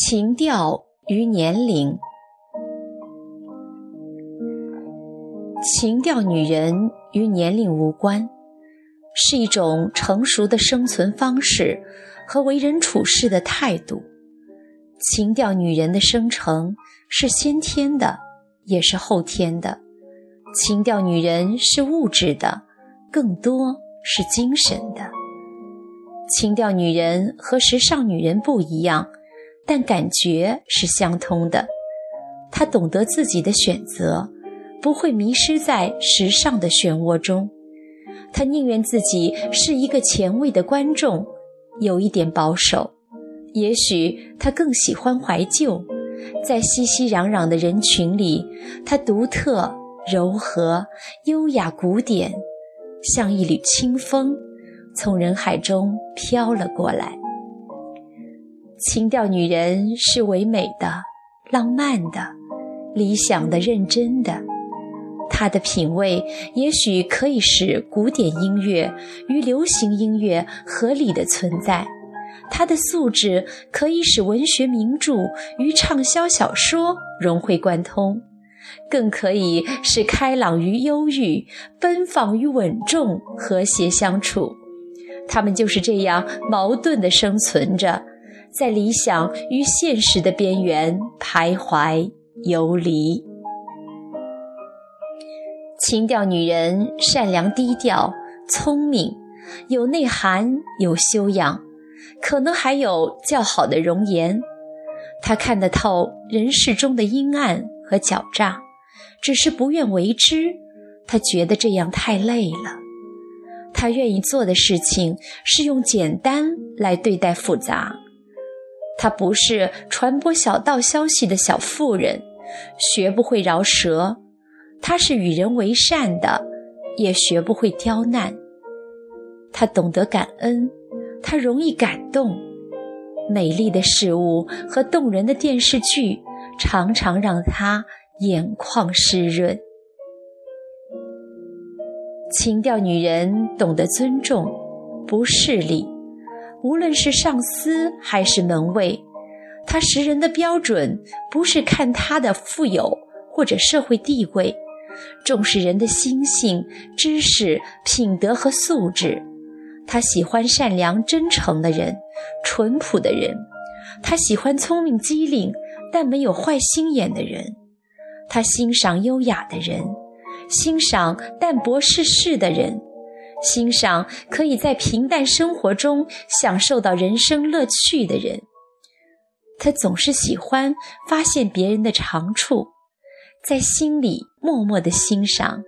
情调与年龄，情调女人与年龄无关，是一种成熟的生存方式和为人处事的态度。情调女人的生成是先天的，也是后天的。情调女人是物质的，更多是精神的。情调女人和时尚女人不一样。但感觉是相通的，他懂得自己的选择，不会迷失在时尚的漩涡中。他宁愿自己是一个前卫的观众，有一点保守。也许他更喜欢怀旧，在熙熙攘攘的人群里，他独特、柔和、优雅、古典，像一缕清风，从人海中飘了过来。情调女人是唯美的、浪漫的、理想的、认真的。她的品味也许可以使古典音乐与流行音乐合理的存在，她的素质可以使文学名著与畅销小说融会贯通，更可以使开朗与忧郁、奔放与稳重和谐相处。他们就是这样矛盾地生存着。在理想与现实的边缘徘徊游离。情调女人善良低调、聪明，有内涵、有修养，可能还有较好的容颜。她看得透人世中的阴暗和狡诈，只是不愿为之。她觉得这样太累了。她愿意做的事情是用简单来对待复杂。她不是传播小道消息的小妇人，学不会饶舌；她是与人为善的，也学不会刁难。她懂得感恩，她容易感动。美丽的事物和动人的电视剧常常让她眼眶湿润。情调女人懂得尊重，不势利。无论是上司还是门卫，他识人的标准不是看他的富有或者社会地位，重视人的心性、知识、品德和素质。他喜欢善良真诚的人，淳朴的人；他喜欢聪明机灵但没有坏心眼的人；他欣赏优雅的人，欣赏淡泊世事的人。欣赏可以在平淡生活中享受到人生乐趣的人，他总是喜欢发现别人的长处，在心里默默的欣赏。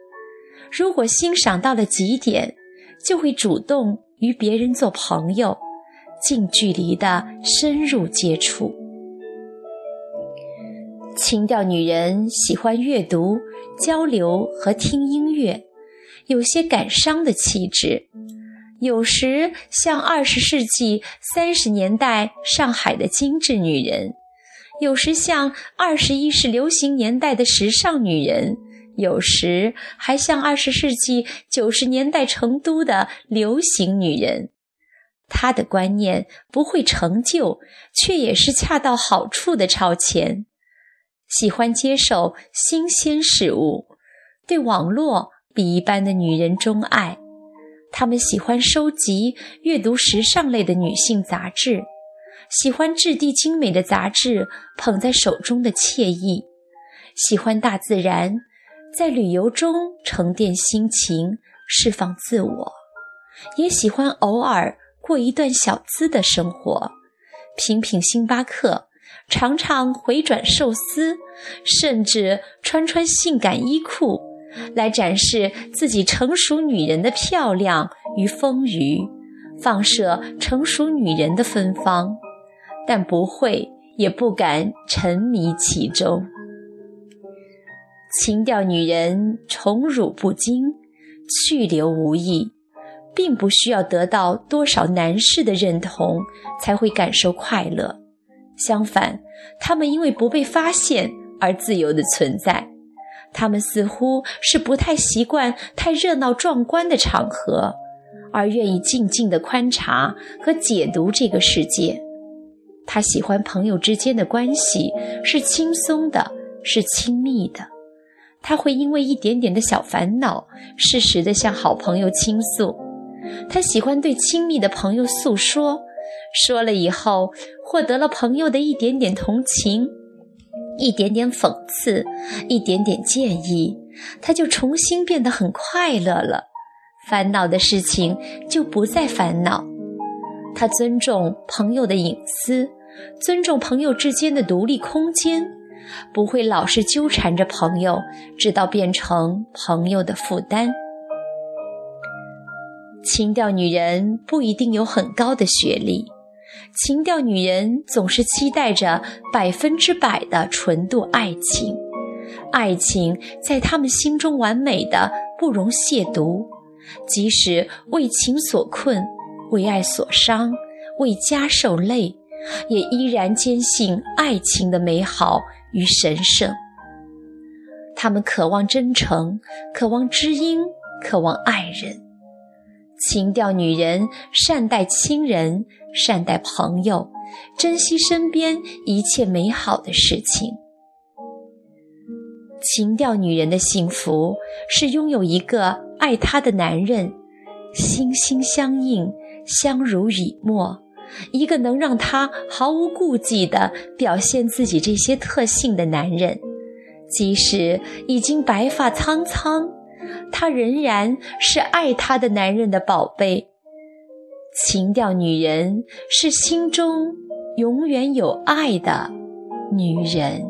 如果欣赏到了极点，就会主动与别人做朋友，近距离的深入接触。情调女人喜欢阅读、交流和听音乐。有些感伤的气质，有时像二十世纪三十年代上海的精致女人，有时像二十一世流行年代的时尚女人，有时还像二十世纪九十年代成都的流行女人。她的观念不会成就，却也是恰到好处的超前，喜欢接受新鲜事物，对网络。比一般的女人钟爱，她们喜欢收集、阅读时尚类的女性杂志，喜欢质地精美的杂志捧在手中的惬意，喜欢大自然，在旅游中沉淀心情、释放自我，也喜欢偶尔过一段小资的生活，品品星巴克，尝尝回转寿司，甚至穿穿性感衣裤。来展示自己成熟女人的漂亮与丰腴，放射成熟女人的芬芳，但不会也不敢沉迷其中。情调女人宠辱不惊，去留无意，并不需要得到多少男士的认同才会感受快乐。相反，她们因为不被发现而自由的存在。他们似乎是不太习惯太热闹壮观的场合，而愿意静静地观察和解读这个世界。他喜欢朋友之间的关系是轻松的，是亲密的。他会因为一点点的小烦恼，适时的向好朋友倾诉。他喜欢对亲密的朋友诉说，说了以后，获得了朋友的一点点同情，一点点讽刺，一点点建议，她就重新变得很快乐了。烦恼的事情就不再烦恼。他尊重朋友的隐私，尊重朋友之间的独立空间，不会老是纠缠着朋友，直到变成朋友的负担。情调女人不一定有很高的学历，情调女人总是期待着百分之百的纯度爱情，爱情在他们心中完美的不容亵渎，即使为情所困。为爱所伤，为家受累，也依然坚信爱情的美好与神圣。他们渴望真诚，渴望知音，渴望爱人。情调女人善待亲人，善待朋友，珍惜身边一切美好的事情。情调女人的幸福是拥有一个爱她的男人，心心相印。相濡以沫，一个能让她毫无顾忌地表现自己这些特性的男人，即使已经白发苍苍，她仍然是爱她的男人的宝贝。情调女人是心中永远有爱的女人。